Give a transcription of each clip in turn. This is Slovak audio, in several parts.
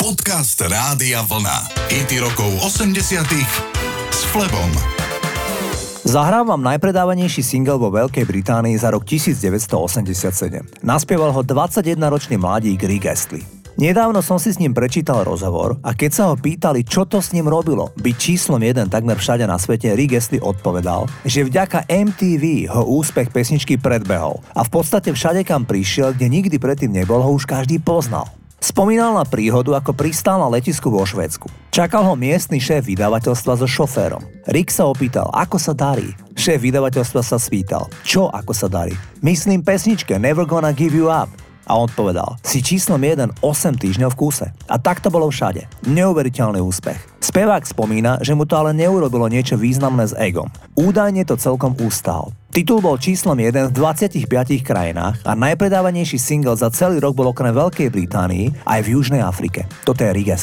Podcast Rádia Vlna. IT rokov 80 s Flebom. Zahrám vám najpredávanejší single vo Veľkej Británii za rok 1987. Naspieval ho 21-ročný mladík Rick Astley. Nedávno som si s ním prečítal rozhovor a keď sa ho pýtali, čo to s ním robilo, byť číslom jeden takmer všade na svete, Rick Astley odpovedal, že vďaka MTV ho úspech pesničky predbehol a v podstate všade kam prišiel, kde nikdy predtým nebol, ho už každý poznal. Spomínal na príhodu, ako pristál na letisku vo Švédsku. Čakal ho miestny šéf vydavateľstva so šoférom. Rick sa opýtal, ako sa darí. Šéf vydavateľstva sa spýtal, čo ako sa darí. Myslím pesničke Never Gonna Give You Up. A on povedal, si číslom 1 8 týždňov v kúse. A tak to bolo všade. Neuveriteľný úspech. Spevák spomína, že mu to ale neurobilo niečo významné s egom. Údajne to celkom ústal. Titul bol číslom 1 v 25 krajinách a najpredávanejší single za celý rok bol okrem Veľkej Británii aj v Južnej Afrike. Toto je Rick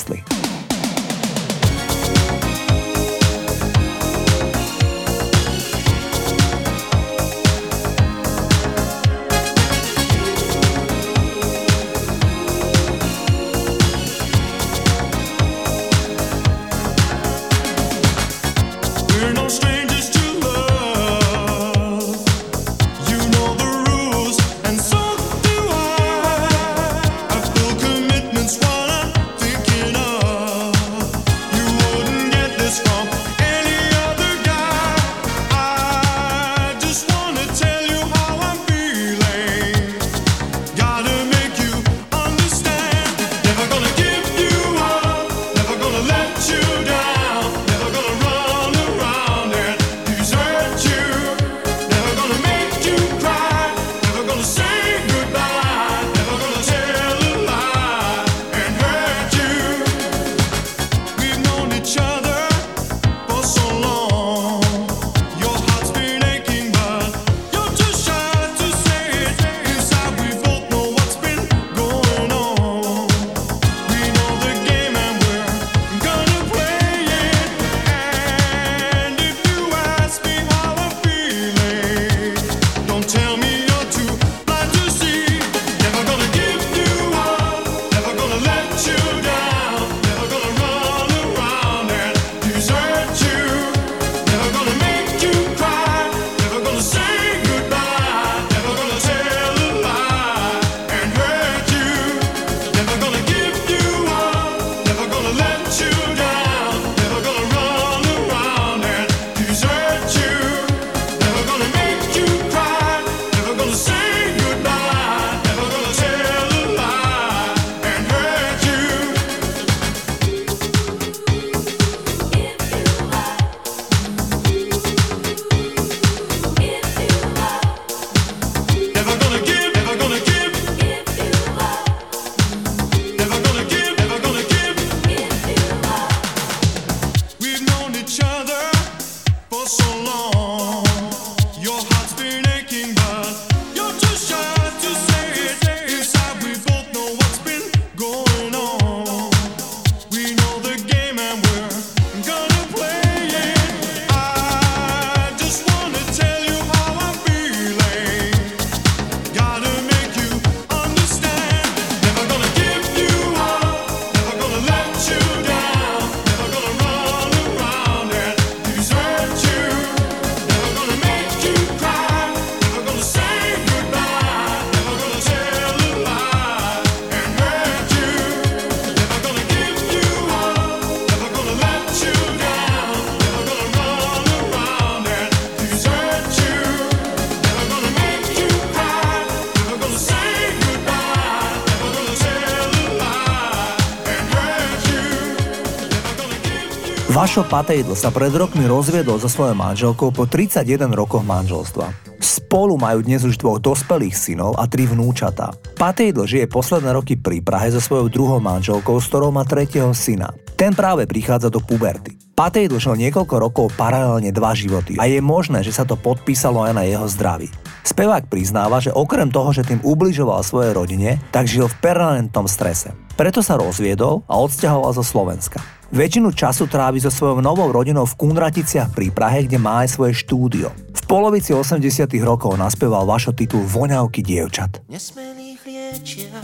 Vašo Patejdl sa pred rokmi rozviedol so svojou manželkou po 31 rokoch manželstva. Spolu majú dnes už dvoch dospelých synov a tri vnúčatá. Patejdl žije posledné roky pri Prahe so svojou druhou manželkou, s ktorou má tretieho syna. Ten práve prichádza do puberty. Patejdl žil niekoľko rokov paralelne dva životy a je možné, že sa to podpísalo aj na jeho zdraví. Spevák priznáva, že okrem toho, že tým ubližoval svojej rodine, tak žil v permanentnom strese. Preto sa rozviedol a odsťahoval zo Slovenska. Väčšinu času trávi so svojou novou rodinou v Kunraticiach pri Prahe, kde má aj svoje štúdio. V polovici 80 rokov naspieval vašo titul Voňavky dievčat. Nesmelých liečia,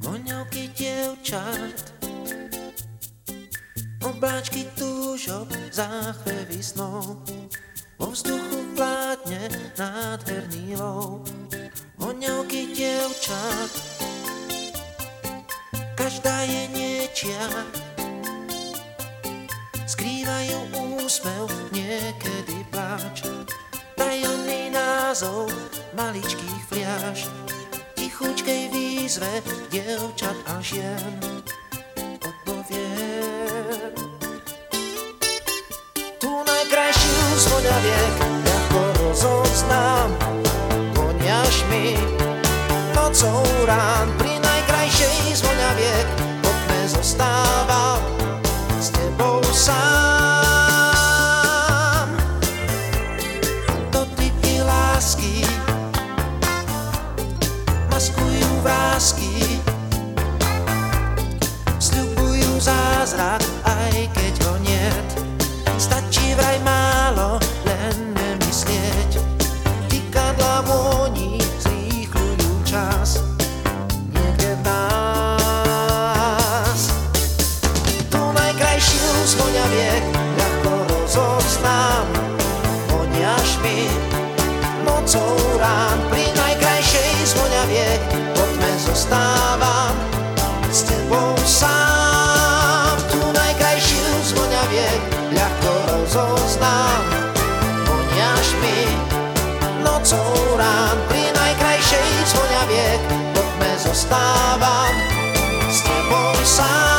voňavky dievčat. Obláčky túžob, záchvevy snov, vo vzduchu vládne nádherný lov. Voňavky dievčat, každá je niečia, skrývajú úsmev, niekedy pláč. Tajomný názov maličkých fliaž, tichučkej výzve dievčat a žien. Poďme zostávam s tebou sám. Tu najkrajšiu z voňaviek ľahko rozoznám. Voňaš mi nocou rán pri najkrajšej z voňaviek, poďme zostávam s tebou sám.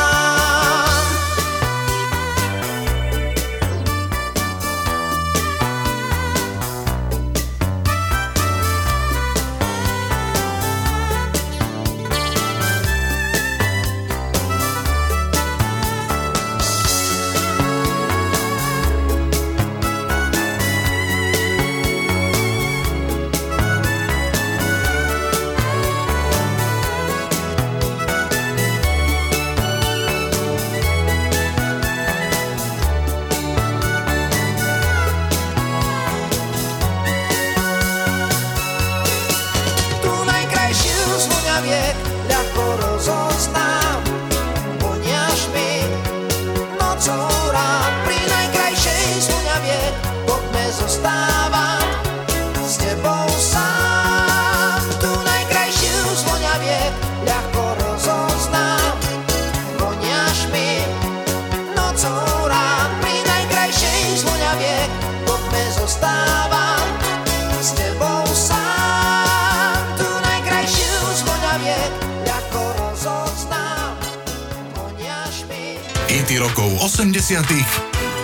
Rokov 80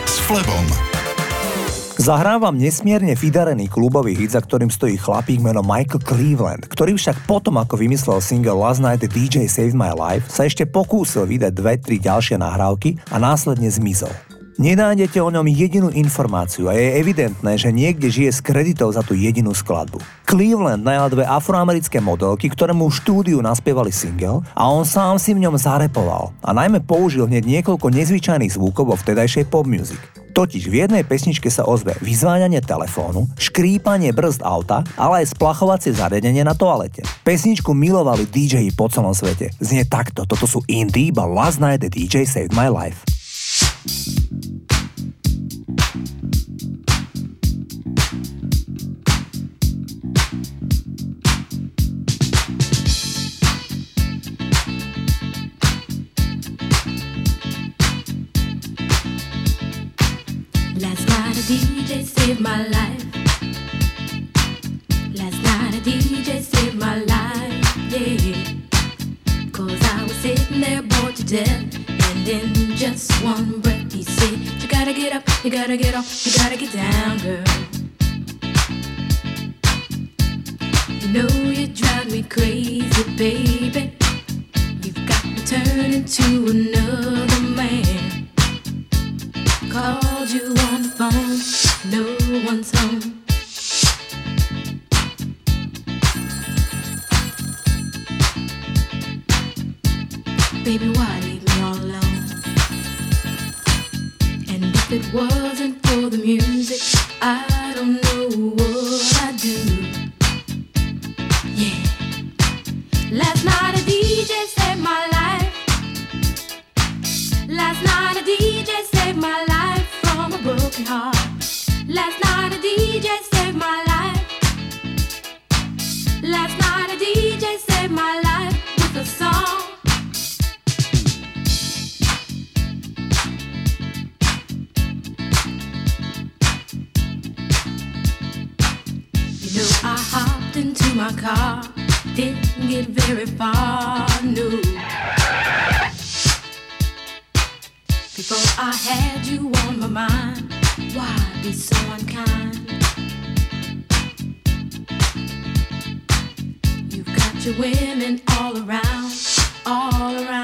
s Flebom. Zahrávam nesmierne vydarený klubový hit, za ktorým stojí chlapík menom Michael Cleveland, ktorý však potom, ako vymyslel single Last Night DJ Saved My Life, sa ešte pokúsil vydať dve, tri ďalšie nahrávky a následne zmizol. Nenájdete o ňom jedinú informáciu a je evidentné, že niekde žije z kreditov za tú jedinú skladbu. Cleveland najal dve afroamerické modelky, ktoré mu v štúdiu naspievali single a on sám si v ňom zarepoval a najmä použil hneď niekoľko nezvyčajných zvukov vo vtedajšej pop music. Totiž v jednej pesničke sa ozve vyzváňanie telefónu, škrípanie brzd auta, ale aj splachovacie zariadenie na toalete. Pesničku milovali DJ po celom svete. Znie takto, toto sú Indie, but last night the DJ saved my life. Get up, you gotta get off, you gotta get down, girl. You know you drive me crazy, baby. You've got me turning to another man. Called you on the phone, no one's home. Baby, why wasn't for the music, I I had you on my mind, why be so unkind? You've got your women all around, all around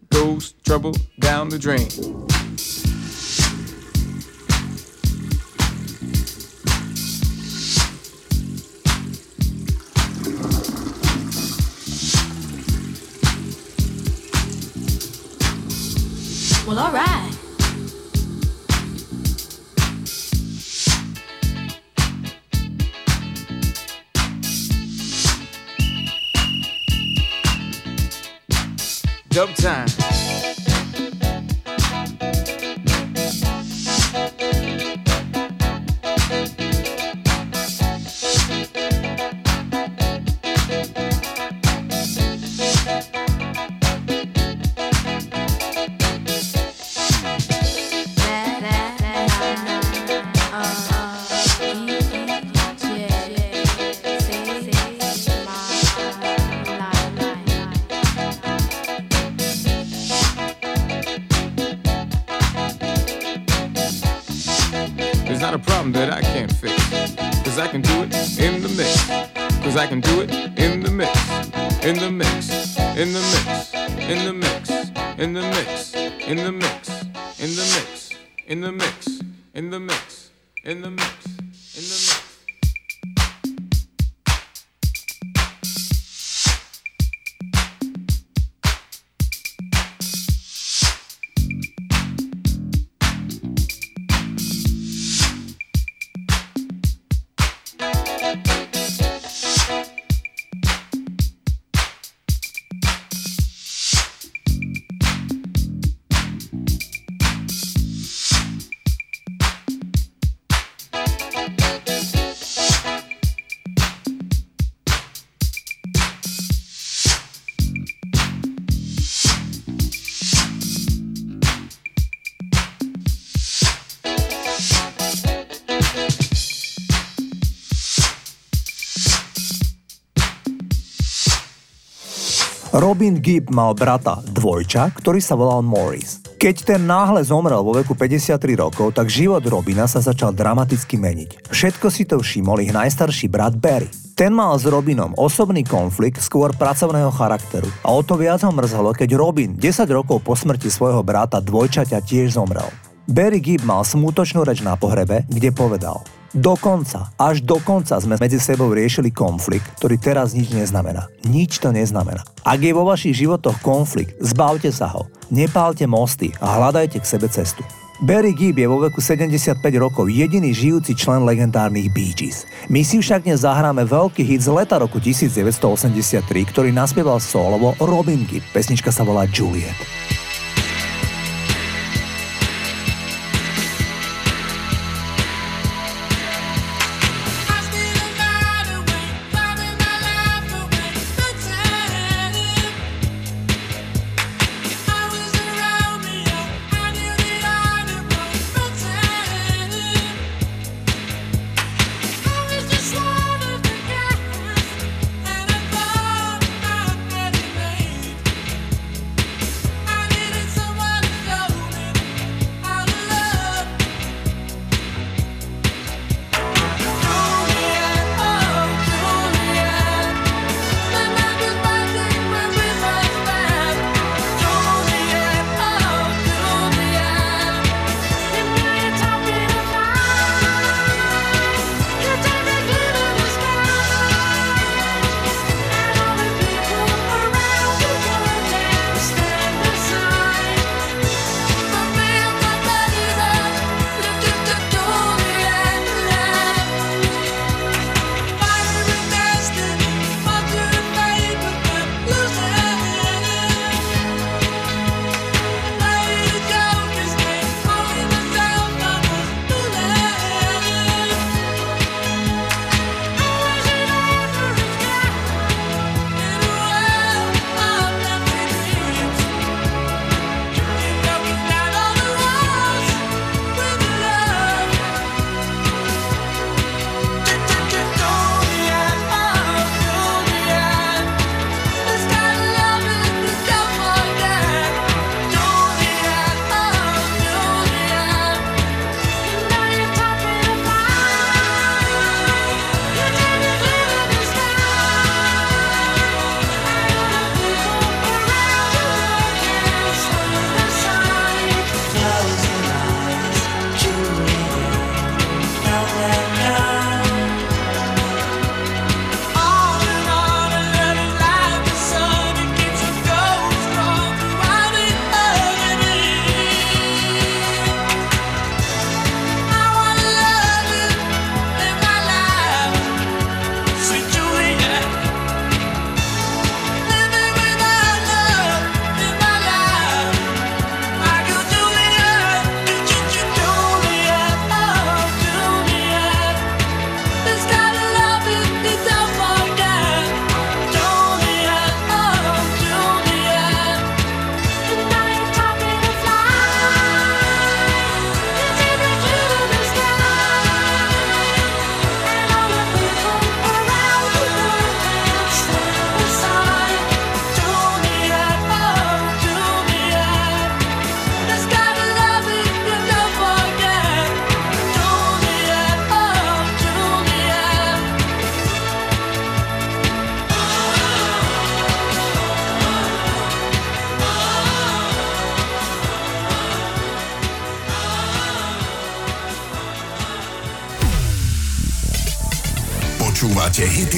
goes trouble down the drain. Well, alright. Dub time. I can do it in the mix. In the mix. In the mix. In the mix. In the mix. In the mix. In the mix. In the mix. In the mix. In the mix. Robin Gibb mal brata dvojča, ktorý sa volal Morris. Keď ten náhle zomrel vo veku 53 rokov, tak život Robina sa začal dramaticky meniť. Všetko si to všimol ich najstarší brat Barry. Ten mal s Robinom osobný konflikt skôr pracovného charakteru a o to viac ho mrzelo, keď Robin 10 rokov po smrti svojho brata dvojčaťa tiež zomrel. Barry Gibb mal smútočnú reč na pohrebe, kde povedal Dokonca, až dokonca sme medzi sebou riešili konflikt, ktorý teraz nič neznamená. Nič to neznamená. Ak je vo vašich životoch konflikt, zbavte sa ho. Nepálte mosty a hľadajte k sebe cestu. Barry Gibb je vo veku 75 rokov jediný žijúci člen legendárnych Bee Gees. My si však dnes zahráme veľký hit z leta roku 1983, ktorý naspieval solovo Robin Gibb. Pesnička sa volá Juliet.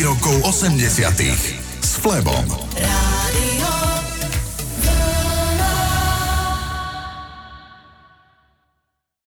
Rokov 80 s Flebom.